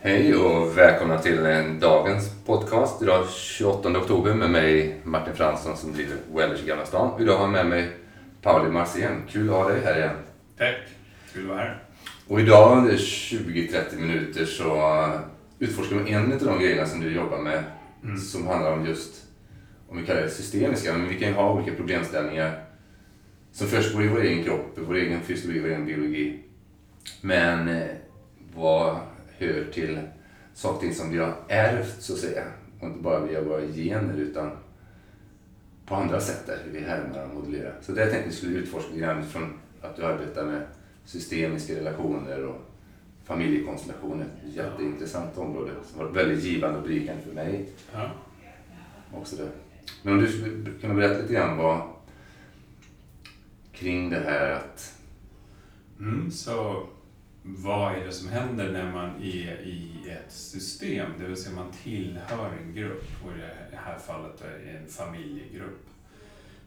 Hej och välkomna till dagens podcast. Idag 28 oktober med mig Martin Fransson som driver Wellers i Gamla stan. Idag har jag med mig Pauli Marcén. Kul att ha dig här igen. Tack, kul att vara här. Och idag under 20-30 minuter så utforskar vi en av de grejerna som du jobbar med mm. som handlar om just, om vi kallar det systemiska, men vi kan ju ha olika problemställningar som först går i vår egen kropp, vår egen fysiologi, vår egen biologi. Men eh, vad hör till saker som vi har ärvt så att säga. Och inte bara via våra gener utan på andra sätt där vi härmar och modellerar. Så det tänkte jag skulle utforska grann från att du arbetar med systemiska relationer och familjekonstellationer. Jätteintressant område som var väldigt givande och berikande för mig. Ja. Också det. Men om du skulle kunna berätta lite grann vad kring det här att... Mm, så vad är det som händer när man är i ett system, det vill säga man tillhör en grupp, och i det här fallet en familjegrupp.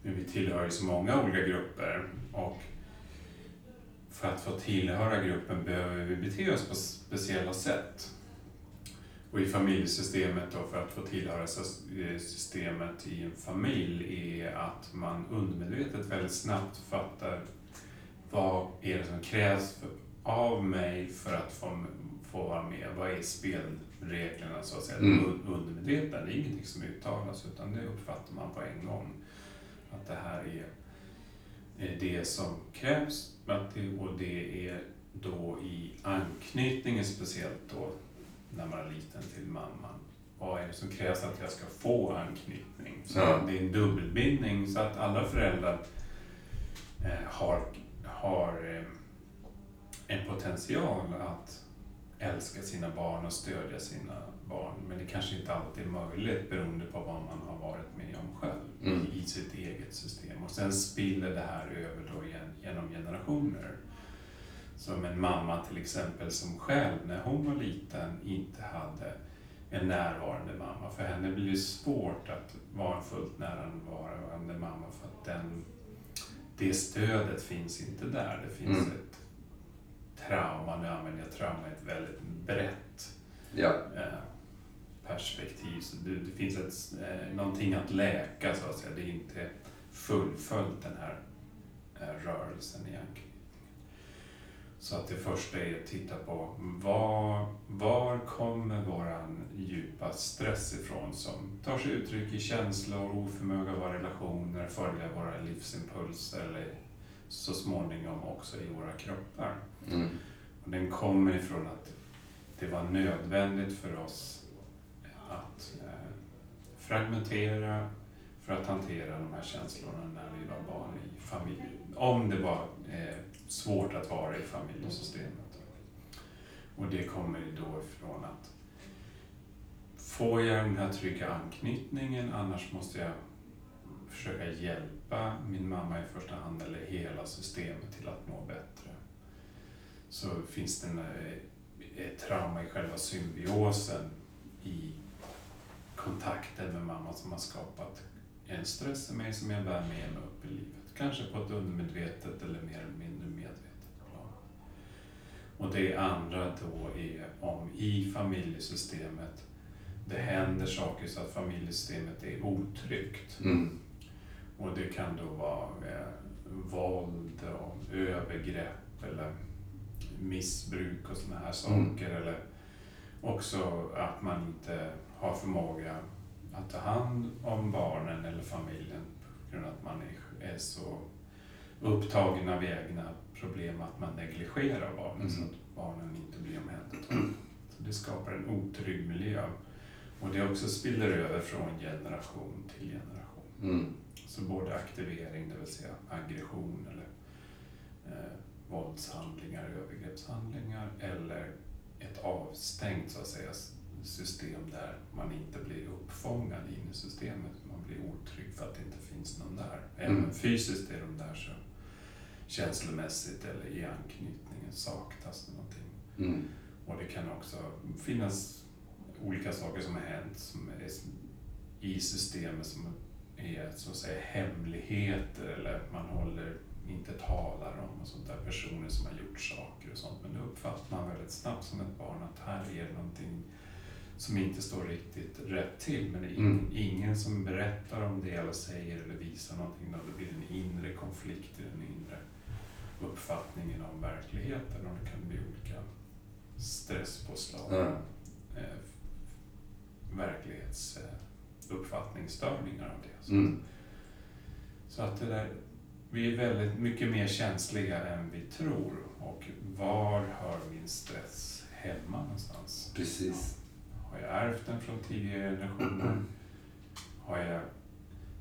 Men vi tillhör ju så många olika grupper och för att få tillhöra gruppen behöver vi bete oss på speciella sätt. Och i familjesystemet då, för att få tillhöra eh, systemet i en familj, är att man undermedvetet väldigt snabbt fattar vad är det som krävs för av mig för att få, få vara med. Vad är spelreglerna så att säga? Mm. Undermedvetna, det är ingenting som uttalas utan det uppfattar man på en gång. Att det här är, det som krävs och det är då i anknytningen speciellt då när man är liten till mamman. Vad är det som krävs att jag ska få anknytning? Så ja. Det är en dubbelbindning så att alla föräldrar eh, har, har eh, en potential att älska sina barn och stödja sina barn. Men det kanske inte alltid är möjligt beroende på vad man har varit med om själv mm. i sitt eget system. Och sen spiller det här över då genom generationer. Som en mamma till exempel som själv, när hon var liten, inte hade en närvarande mamma. För henne blir det svårt att vara en fullt närvarande mamma för att den, det stödet finns inte där. Det finns mm. ett trauma, nu använder jag trauma i ett väldigt brett ja. Eh, perspektiv. Så det, det finns ett, eh, någonting att läka så att säga. Det är inte fullföljt den här eh, rörelsen i anknytning. Så att det första är att titta på var, var kommer våran djupa stress ifrån som tar sig uttryck i känslor, oförmåga att vara relationer, följa våra livsimpulser eller så småningom också i våra kroppar. Mm. Och den kommer ifrån att det var nödvändigt för oss att eh, fragmentera för att hantera de här känslorna när vi var barn i familj. Om det var eh, svårt att vara i familjesystemet. Och det kommer då ifrån att får jag den här trygga anknytningen, annars måste jag försöka hjälpa min mamma i första hand, eller hela systemet till att må bättre. Så finns det en, eh, ett trauma i själva symbiosen i kontakten med mamma som har skapat en stress i mig som jag bär med mig upp i livet. Kanske på ett undermedvetet eller mer eller mindre medvetet plan. Och det andra då är om i familjesystemet det händer saker så att familjesystemet är otryggt. Mm. Och det kan då vara eh, våld och övergrepp eller missbruk och sådana här saker. Mm. Eller också att man inte har förmåga att ta hand om barnen eller familjen på grund av att man är, är så upptagen av egna problem att man negligerar barnen mm. så att barnen inte blir omhändertagna. Så det skapar en otrygg miljö. Och det också spiller över från generation till generation. Mm. Så både aktivering, det vill säga aggression eller eh, våldshandlingar, övergreppshandlingar eller ett avstängt så att säga, system där man inte blir uppfångad in i systemet. Man blir otrygg för att det inte finns någon där. Även mm. fysiskt är de där så känslomässigt eller i anknytningen saknas någonting. Mm. Och det kan också finnas olika saker som har hänt som är i systemet som är så att säga hemligheter eller man håller, inte talar om och sånt där. Personer som har gjort saker och sånt. Men det uppfattar man väldigt snabbt som ett barn att här är någonting som inte står riktigt rätt till. Men det är ingen, Mm. ingen som berättar om det eller säger eller visar någonting. Då det blir en inre konflikt i den inre uppfattningen om verkligheten och det kan bli olika stresspåslag. Ja. Eh, verklighetsuppfattningsstörningar av det. Så, Mm. så att det där, vi är väldigt mycket mer känsliga än vi tror. Och var hör min stress hemma någonstans? Precis. Har jag ärvt den från tidigare generationer? Har jag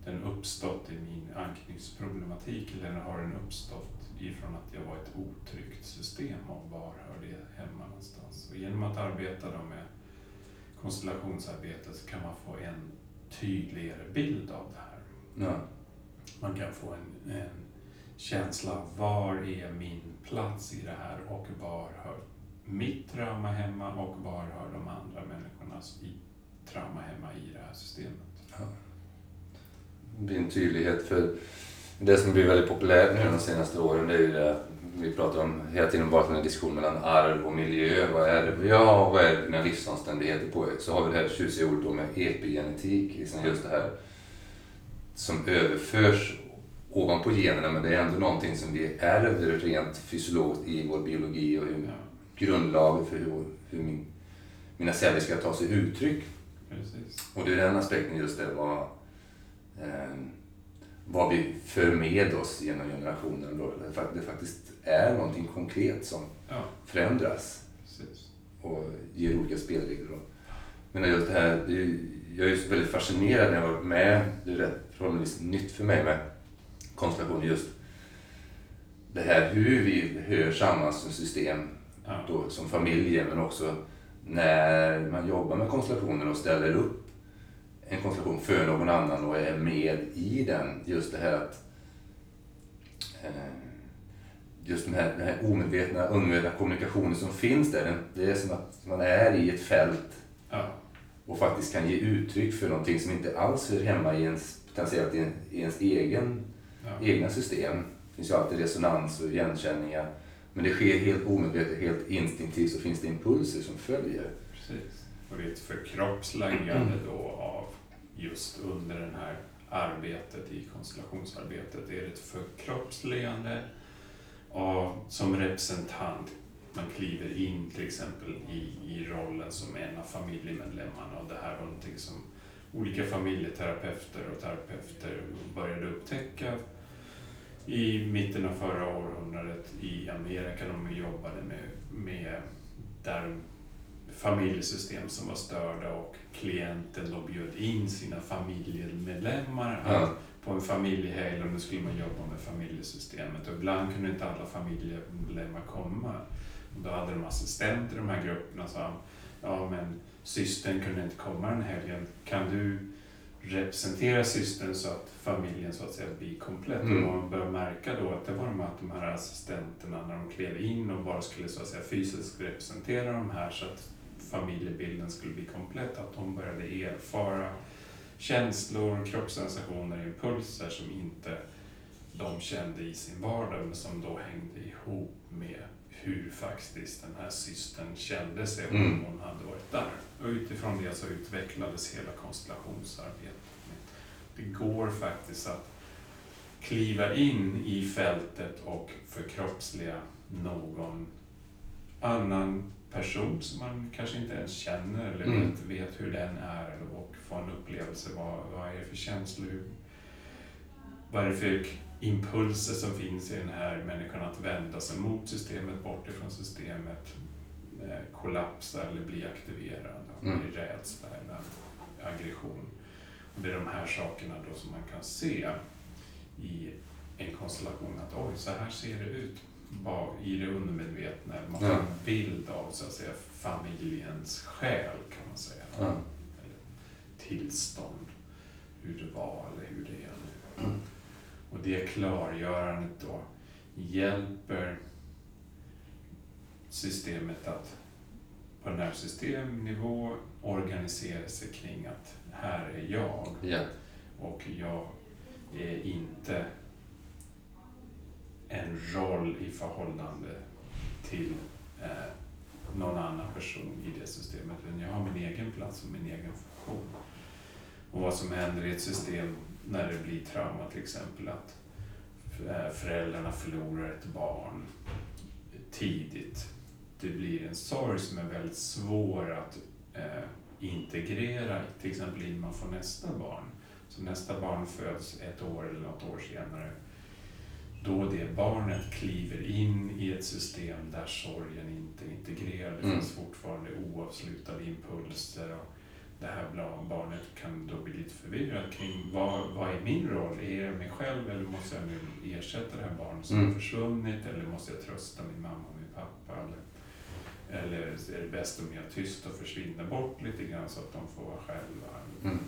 den uppstått i min anknytningsproblematik eller har den uppstått ifrån att jag var ett otryggt system och var hör det hemma någonstans? Och genom att arbeta då med konstellationsarbete så kan man få en tydligare bild av det här. Ja. Man kan få en, en känsla av var är min plats i det här och var hör mitt trauma hemma och var hör de andra människornas i, trauma hemma i det här systemet. Det blir en tydlighet för det som blir väldigt populärt nu de senaste åren det är ju det vi pratar om hela tiden bara en diskussion mellan arv och miljö. Vad är det? Ja, vad är dina livsomständigheter på? Så har vi det här tjusiga ordet då med epigenetik. Liksom just det här som överförs ovanpå generna men det är ändå någonting som vi ärver rent fysiologiskt i vår biologi och hur, Ja, grundlagen för hur, hur min, mina celler ska ta sig uttryck. precis. Och det är den aspekten just det vad, eh, vad vi för med oss genom generationer. Då. Det fak- det faktiskt är någonting konkret som Ja, förändras precis. och ger olika spelregler. Då. Men just det här, det är, jag är väldigt fascinerad när jag var med, det är rätt förhållandevis nytt för mig med konstellationer just det här hur vi hör samman som system Ja, då, som familjer men också när man jobbar med konstellationer och ställer upp en konstellation för någon annan och är med i den. Just det här att eh, just den här, den här omedvetna, undermedvetna kommunikationen som finns där. Det är som att man är i ett fält ja, och faktiskt kan ge uttryck för någonting som inte alls hör hemma i ens, potentiellt i, i ens egen ja. egna system. Det finns ju alltid resonans och igenkänningar. Men det sker helt omedvetet, helt instinktivt så finns det impulser som följer. Precis. Och det är ett förkroppsläggande då av just under det här arbetet i konstellationsarbetet. Det är ett förkroppsligande av, som representant. Man kliver in till exempel i, i rollen som en av familjemedlemmarna och det här var någonting som olika familjeterapeuter och terapeuter började upptäcka i mitten av förra århundradet i Amerika. De jobbade med, med där familjesystem som var störda och klienten då bjöd in sina familjemedlemmar Ja. på en familjehelg och nu skulle man jobba med familjesystemet och ibland kunde inte alla familjemedlemmar komma. Och då hade de assistenter i de här grupperna sa ja men systern kunde inte komma den helgen, kan du representera systern så att familjen så att säga blir komplett? Mm. Och man började märka då att det var de, att de här assistenterna när de klev in och bara skulle så att säga fysiskt representera de här så att familjebilden skulle bli komplett, att de började erfara känslor, kroppssensationer, impulser som inte de kände i sin vardag men som då hängde ihop med hur faktiskt den här systern kände sig om Mm. hon hade varit där. Och utifrån det så utvecklades hela konstellationsarbetet. Det går faktiskt att kliva in i fältet och förkroppsliga någon annan person som man kanske inte ens känner eller Mm. vet, vet hur den är och få en upplevelse. Vad, vad är det för känslor? Vad är det för impulser som finns i den här människan att vända sig mot systemet, bort ifrån systemet, eh, kollapsa eller bli aktiverad, Mm. bli rädsla eller aggression. Och det är de här sakerna då som man kan se i en konstellation att oj, så här ser det ut i det undermedvetna. Man får Ja. en bild av så att säga, familjens själ kan man säga. Ja. Eller tillstånd, hur det var eller hur det är nu. Mm. Och det klargörandet då hjälper systemet att på nervsystemnivå organisera sig kring att här är jag Ja. och jag är inte en roll i förhållande till eh, någon annan person i det systemet. Men jag har min egen plats och min egen funktion. Och vad som händer i ett system när det blir trauma till exempel att eh, föräldrarna förlorar ett barn tidigt. Det blir en sorg som är väldigt svår att eh, integrera till exempel innan man får nästa barn. Så nästa barn föds ett år eller något år senare. Då det barnet kliver in i ett system där sorgen inte är integrerad. Det mm. finns fortfarande oavslutade impulser. Och det här barnet kan då bli lite förvirrat kring vad, vad är min roll? Är det mig själv eller måste jag nu ersätta det här barnet som mm. har försvunnit? Eller måste jag trösta min mamma och min pappa? Eller, eller är det bäst om jag är tyst och försvinner bort lite grann så att de får vara själva? Mm.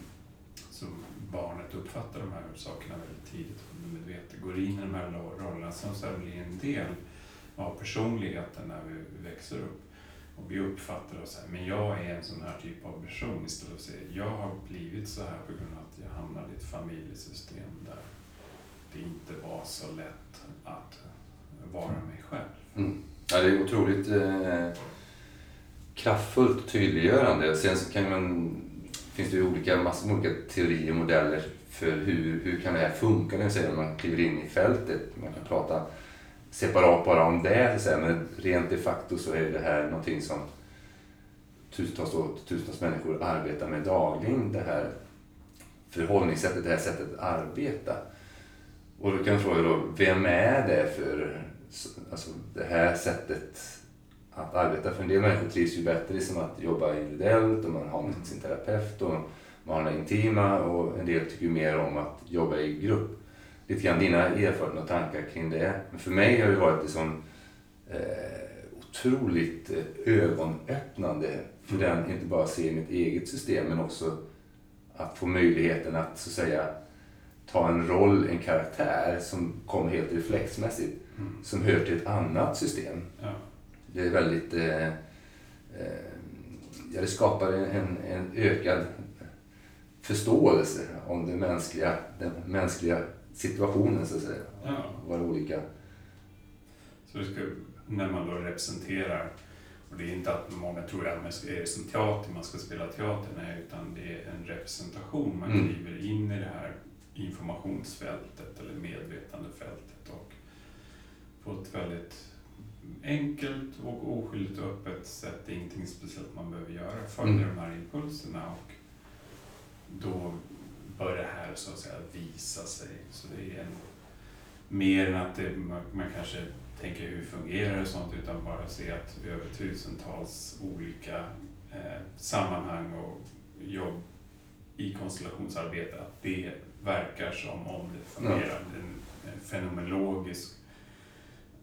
Så barnet uppfattar de här sakerna väldigt tidigt undermedvetet, går in i de här rollerna som sen blir en del av personligheten när vi växer upp. Och vi uppfattar oss här, men jag är en sån här typ av person istället för att säga jag har blivit så här på grund av att jag hamnade i ett familjesystem där det inte var så lätt att vara mig själv. Mm. Ja, det är otroligt eh, kraftfullt och tydliggörande. Sen så kan man, finns det ju olika, massor med olika teorier och modeller för hur, hur kan det här funka när man kliver in i fältet. Man kan prata separat bara om det, så men rent de facto så är det här någonting som tusentals och tusentals människor arbetar med dagligen. Det här förhållningssättet, det här sättet att arbeta. Och då kan man fråga då, vem är det för alltså det här sättet att arbeta? För en del människor trivs ju bättre som att jobba individuellt och man har sin terapeut och man har det intima och en del tycker mer om att jobba i grupp lite grann dina erfarenheter och tankar kring det. Men för mig har det varit liksom, eh, otroligt eh, ögonöppnande för mm. den, inte bara se mitt eget system men också att få möjligheten att så att säga ta en roll, en karaktär som kommer helt reflexmässigt, mm. som hör till ett annat system. Ja. Det är väldigt... Eh, eh, ja, det skapar en, en ökad förståelse om det mänskliga, den mänskliga situationen så att säga. Ja. Vara olika. Så det ska, när man då representerar, och det är inte att många tror att det är som teater, man ska spela teater, nej, utan det är en representation. Man mm. kliver in i det här informationsfältet eller medvetandefältet och på ett väldigt enkelt och oskyldigt och öppet sätt, det är ingenting speciellt man behöver göra, följer mm. de här impulserna och då bör det här så att säga visa sig. Så det är en, mer än att det, man, man kanske tänker hur fungerar det och sånt utan bara se att över tusentals olika eh, sammanhang och jobb i konstellationsarbete att det verkar som om det fungerar. Ja. En, en fenomenologisk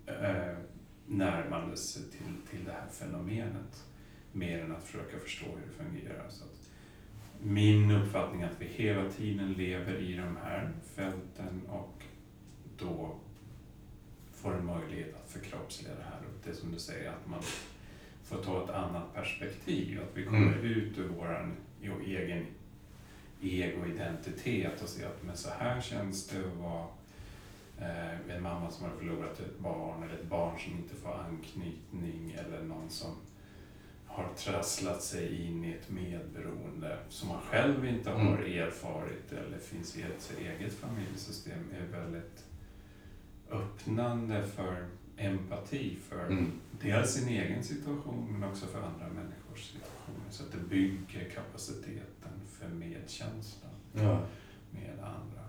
eh, närmande sig till, till det här fenomenet mer än att försöka förstå hur det fungerar. Så att min uppfattning att vi hela tiden lever i de här fälten och då får en möjlighet att förkroppsliga det här. Och det som du säger, att man får ta ett annat perspektiv. Att vi kommer mm. ut ur vår egen ego-identitet och se att men så här känns det att vara eh, en mamma som har förlorat ett barn eller ett barn som inte får anknytning eller någon som har trasslat sig in i ett medberoende som man själv inte har mm. erfarit eller finns i ett eget familjesystem är väldigt öppnande för empati för mm. dels sin egen situation men också för andra människors situationer. Så att det bygger kapaciteten för medkänsla ja. med andra.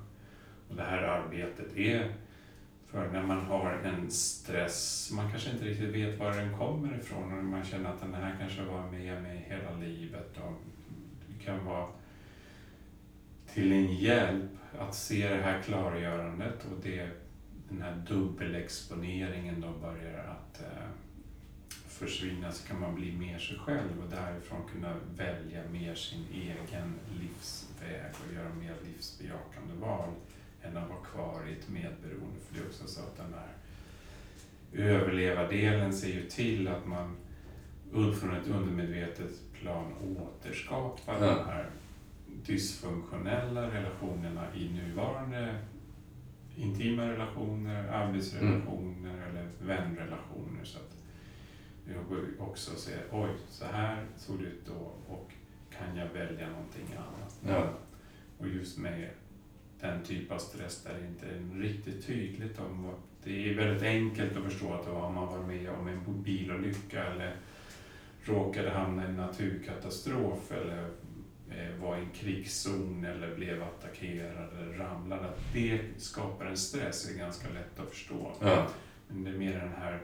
Och det här arbetet är för när man har en stress, man kanske inte riktigt vet var den kommer ifrån och man känner att den här kanske var med mig hela livet. Och det kan vara till en hjälp att se det här klargörandet och det, den här dubbelexponeringen då börjar att eh, försvinna så kan man bli mer sig själv och därifrån kunna välja mer sin egen livsväg och göra mer livsbejakande val än att vara kvar i ett medberoende. För det är också så att den här överlevardelen ser ju till att man från ett undermedvetet plan återskapar ja. de här dysfunktionella relationerna i nuvarande intima relationer, arbetsrelationer mm. eller vänrelationer. Så att Jag också se, oj, så här såg det ut då och kan jag välja någonting annat? Ja. Och just med den typ av stress där det inte är riktigt tydligt om vad, det är väldigt enkelt att förstå att har man varit med om en bilolycka eller råkade hamna i en naturkatastrof eller eh, var i en krigszon eller blev attackerad eller ramlade. Att det skapar en stress är ganska lätt att förstå. Ja. Men det är mer den här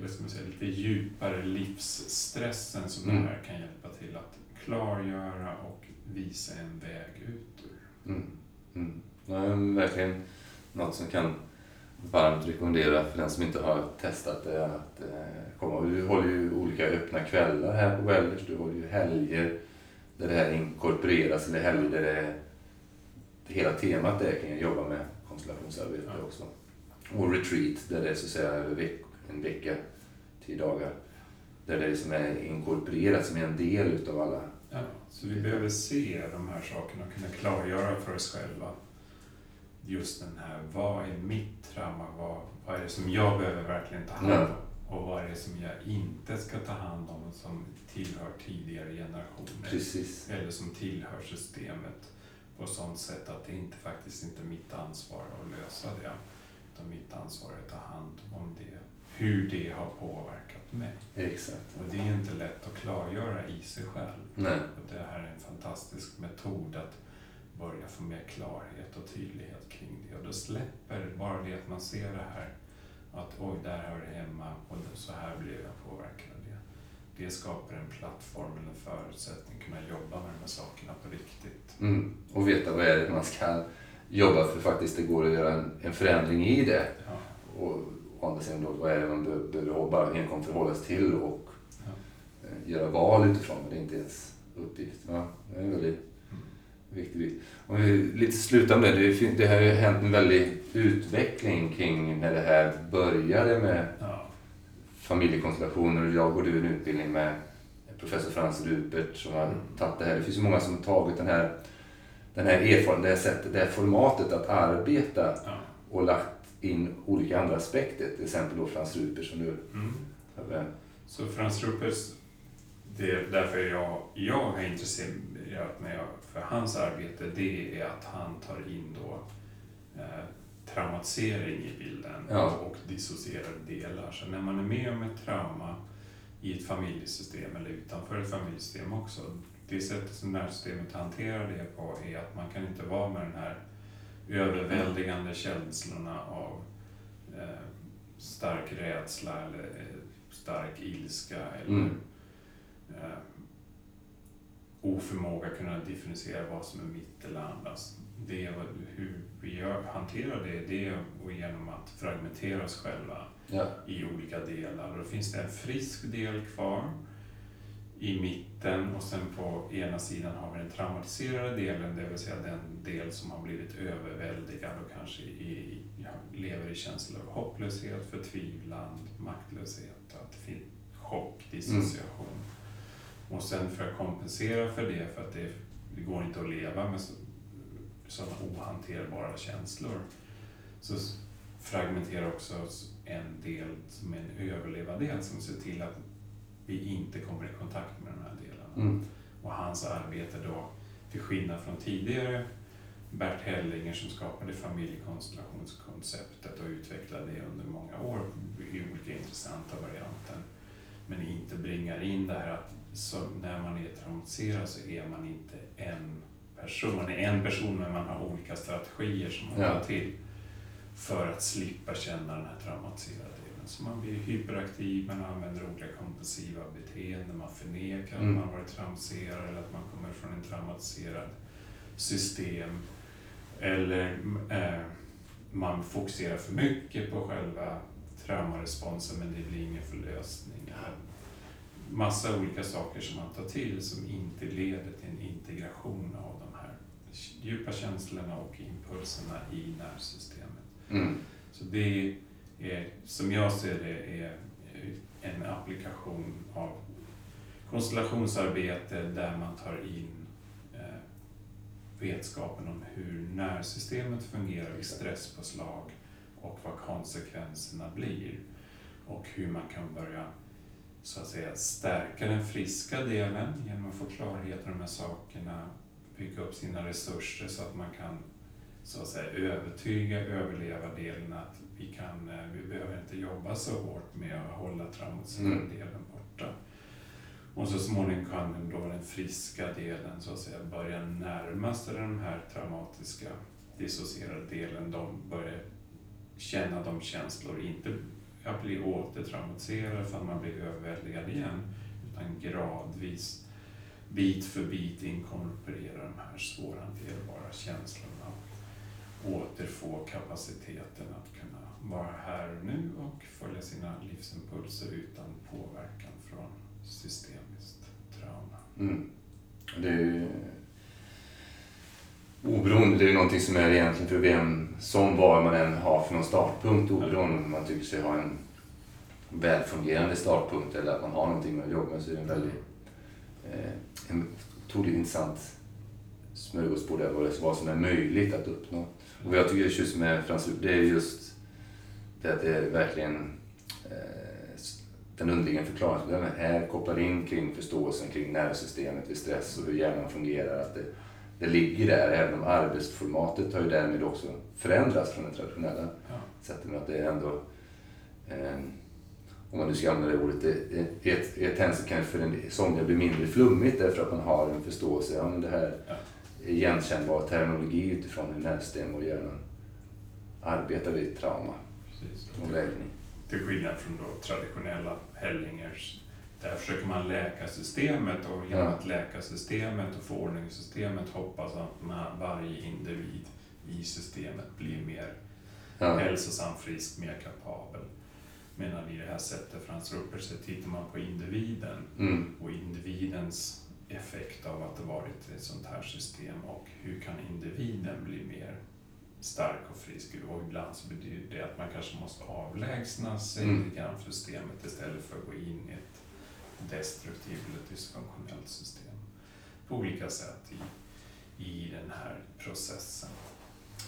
vad ska man säga, lite djupare livsstressen som Mm. det här kan hjälpa till att klargöra och visa en väg ut ur. Mm. Mm. Ja, men verkligen något som kan varmt rekommendera för den som inte har testat det att eh, komma. Du håller ju olika öppna kvällar här på Wellers. Du håller ju helger där det här inkorporeras eller helger där det, hela temat är kring att jobba med konstellationsarbete Ja. också. Och retreat där det är så att säga en vecka, tio dagar. Där det som är inkorporerat som är en del utav alla. Ja, så vi behöver se de här sakerna och kunna klargöra för oss själva just den här, vad är mitt trauma? Vad, vad är det som jag behöver verkligen ta hand om? Och vad är det som jag inte ska ta hand om som tillhör tidigare generationer? Precis. Eller som tillhör systemet på sånt sätt att det inte faktiskt inte är mitt ansvar att lösa det. Utan mitt ansvar är att ta hand om det, hur det har påverkat mig. Exakt. Och det är inte lätt att klargöra i sig själv. Nej. Och det här är en fantastisk metod att börja få mer klarhet och tydlighet kring det. Och då släpper bara det att man ser det här, att oj, där hör det hemma och så här blev jag påverkad av det. Det skapar en plattform eller en förutsättning att kunna jobba med de här sakerna på riktigt. Mm. Och veta vad är det man ska jobba för faktiskt det går att göra en, en förändring i det. Ja, Och å andra sidan då, vad är det man be- behöver bara enkom förhålla sig till och ja. eh, göra val utifrån. Men det är inte ens uppgift. Ja, det är en väldigt Mm. viktig bit. Om vi lite slutar med det. Det, det har ju hänt en väldig utveckling kring när det här började med Ja. familjekonstellationer. Jag går du en utbildning med professor Frans Rupert som har Mm. tagit det här. Det finns ju många som har tagit den här, den här erfarenheten, det här sättet, det här formatet att arbeta Ja. och lagt in olika andra aspekter. Till exempel då Frans Rupert som du Mm. Så Frans Ruppers, det är därför jag, jag har intresserat mig för hans arbete, det är att han tar in då eh, traumatisering i bilden Ja. och dissocierade delar. Så när man är med om ett trauma i ett familjesystem eller utanför ett familjesystem också, det sättet som nervsystemet hanterar det på är att man kan inte vara med den här överväldigande känslorna av eh, stark rädsla eller eh, stark ilska eller Mm. eh, oförmåga att kunna differentiera vad som är mitt eller andras. Det är hur vi hanterar det, det är och genom att fragmentera oss själva Ja. i olika delar. Och då finns det en frisk del kvar i mitten och sen på ena sidan har vi den traumatiserade delen, det vill säga den del som har blivit överväldigad och kanske i, lever i känslor av hopplöshet, förtvivlan, maktlöshet, att finns chock, dissociation. Och sen för att kompensera för det, för att det, det går inte att leva med så, sådana ohanterbara känslor, så fragmenterar också en del som är en överlevardel som ser till att vi inte kommer i kontakt med de här delarna. Mm. Och hans arbete då, till skillnad från tidigare Bert Hellinger som skapade familjekonstellationskonceptet och utvecklade det under många år i olika intressanta varianter. Men inte bringar in det här att när man är traumatiserad så är man inte en person. Man är en person men man har olika strategier som man Ja. till för att slippa känna den här traumatiserade delen. Så man blir hyperaktiv, man använder olika kompulsiva beteenden, man förnekar Mm. att man varit traumatiserad eller att man kommer från en traumatiserad system. Eller eh, man fokuserar för mycket på själva traumaresponsen men det blir ingen förlösning. Massa olika saker som man tar till som inte leder till en integration av de här djupa känslorna och impulserna i nervsystemet. Mm. Så det är, som jag ser det, är en applikation av konstellationsarbete där man tar in eh, vetskapen om hur nervsystemet fungerar vid stresspåslag och vad konsekvenserna blir. Och hur man kan börja så att säga stärka den friska delen genom att få klarhet i de här sakerna, bygga upp sina resurser så att man kan så att säga övertyga överlevardelen att vi, kan, eh, vi behöver inte jobba så hårt med att hålla traumatiserade Mm. delen borta. Och så småningom kan då den friska delen så att säga börja närma sig den här traumatiska dissocierade delen. De börjar känna de känslor, inte att bli återtraumatiserad för att man blir överväldigad igen, utan gradvis, bit för bit inkorporera de här svårhanterbara känslorna återfå kapaciteten att kunna vara här och nu och följa sina livsimpulser utan påverkan från systemiskt trauma. Mm. Det är ju oberoende, det är ju någonting som är egentligen för vem som var man än har för någon startpunkt oberoende om man tycker sig ha en välfungerande startpunkt eller att man har någonting att jobba med så är det en väldigt eh, en otroligt intressant smörgåsbord där vad, vad som är möjligt att uppnå. Och jag tycker är tjusigt med Frans det är just det att det är verkligen eh, den underliggande förklaringsmodellen är kopplad in kring förståelsen kring nervsystemet vid stress och hur hjärnan fungerar. Att det, det ligger där, även om arbetsformatet har ju därmed också förändrats från det traditionella Ja. sättet. Men att det är ändå, eh, om man nu ska använda det ordet, det, det, ett, ett hänsyn kan för en somliga bli mindre flummigt därför att man har en förståelse, ja men det här Ja. Igenkännbar terminologi utifrån hur nervsystem och hjärnan arbetar vid trauma Precis. och läkning. Till skillnad från då traditionella Hellingers. Där försöker man läka systemet och genom Ja. att läka systemet och få ordning i systemet hoppas att man, varje individ i systemet blir mer Ja. hälsosam, frisk, mer kapabel. Medan i det här sättet Frans Rupert så tittar man på individen Mm. och individens effekt av att det varit ett sånt här system och hur kan individen bli mer stark och frisk och ibland så betyder det att man kanske måste avlägsna sig Mm. lite grann från systemet istället för att gå in i ett destruktivt eller dysfunktionellt system på olika sätt i, i den här processen.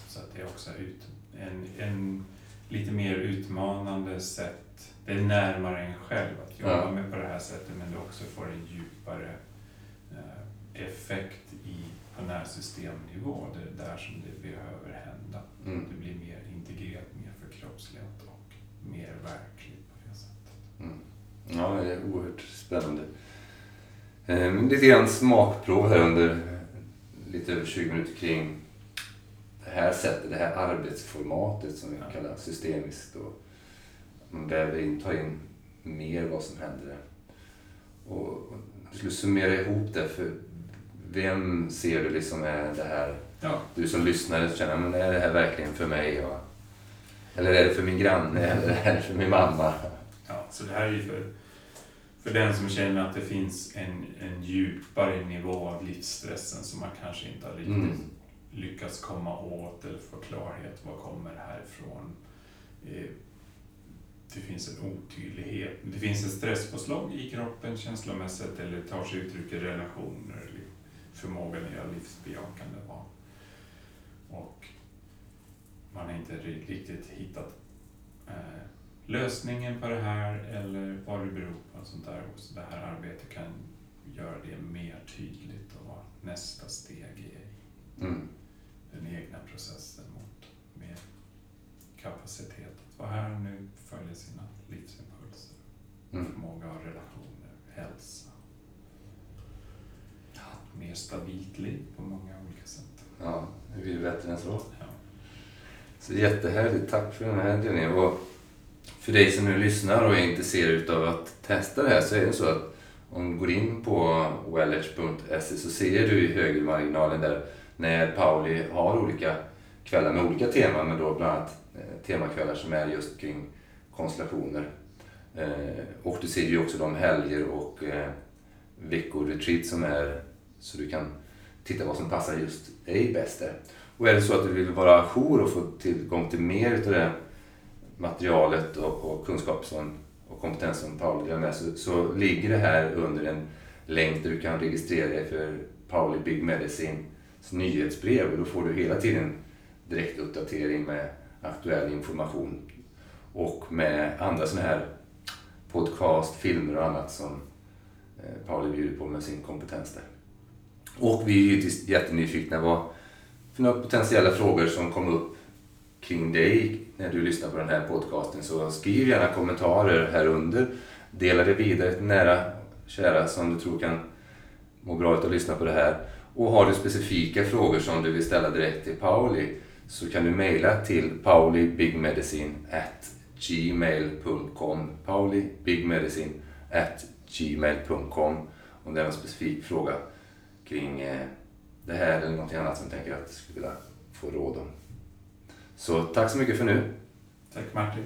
Så att det är också ut, en, en lite mer utmanande sätt. Det är närmare en själv att jobba Ja. med på det här sättet men det också får en djupare effekt i, på närsystemnivå. Det är där som det behöver hända. Mm. Det blir mer integrerat, mer förkroppsligat och mer verkligt på det sättet. Mm. Ja, det är oerhört spännande. Eh, Men lite grann smakprov här under lite över 20 minuter kring det här sättet, det här arbetsformatet som vi Ja. kallar systemiskt. Och man väver in, tar in mer vad som händer och jag skulle summera ihop det för vem ser du liksom är det här, Ja, du som lyssnare känner, men är det här verkligen för mig? Och, eller är det för min granne? Eller är det för min mamma? Ja, så det här är ju för, för den som känner att det finns en, en djupare nivå av livsstressen som man kanske inte har riktigt Mm. lyckats komma åt eller få klarhet. Vad kommer härifrån? Eh, Det finns en otydlighet. Det finns ett stresspåslag i kroppen känslomässigt eller tar sig uttryck i relationer eller förmågan att göra livsbejakande val. Och man har inte ri- riktigt hittat eh, lösningen på det här eller vad det beror på. och Sånt där. Och så det här arbetet kan göra det mer tydligt och vara nästa steg i Mm. den egna processen mot mer kapacitet vara här och nu, följa sina livsimpulser, Mm. förmåga av relationer, hälsa. Mer stabilt liv på många olika sätt. Ja, det blir bättre än så. Ja. Så jättehärligt. Tack för den här Jenny. Och för dig som nu lyssnar och är intresserad av att testa det här så är det så att om du går in på welledge.se så ser du i högermarginalen där när Pauli har olika kvällar med olika teman, men då bland annat eh, temakvällar som är just kring konstellationer. Eh, och du ser ju också de helger och eh, veckoretreat som är så du kan titta vad som passar just dig bäst där. Och är det så att du vill vara jour och få tillgång till mer av det materialet och, och kunskap som, och kompetens som Pauli delar med så, så ligger det här under en länk där du kan registrera dig för Pauli Big Medicines nyhetsbrev och då får du hela tiden direktuppdatering med aktuell information och med andra sådana här podcast, filmer och annat som eh, Pauli bjuder på med sin kompetens där. Och vi är givetvis jättenyfikna vad för några potentiella frågor som kom upp kring dig när du lyssnar på den här podcasten så skriv gärna kommentarer här under. Dela det vidare till nära kära som du tror kan må bra av att lyssna på det här. Och har du specifika frågor som du vill ställa direkt till Pauli så kan du mejla till paulibigmedicine@gmail.com paulibigmedicine gmail.com om det är någon specifik fråga kring eh, det här eller något annat som du tänker att du skulle vilja få råd om. Så tack så mycket för nu. Tack Martin.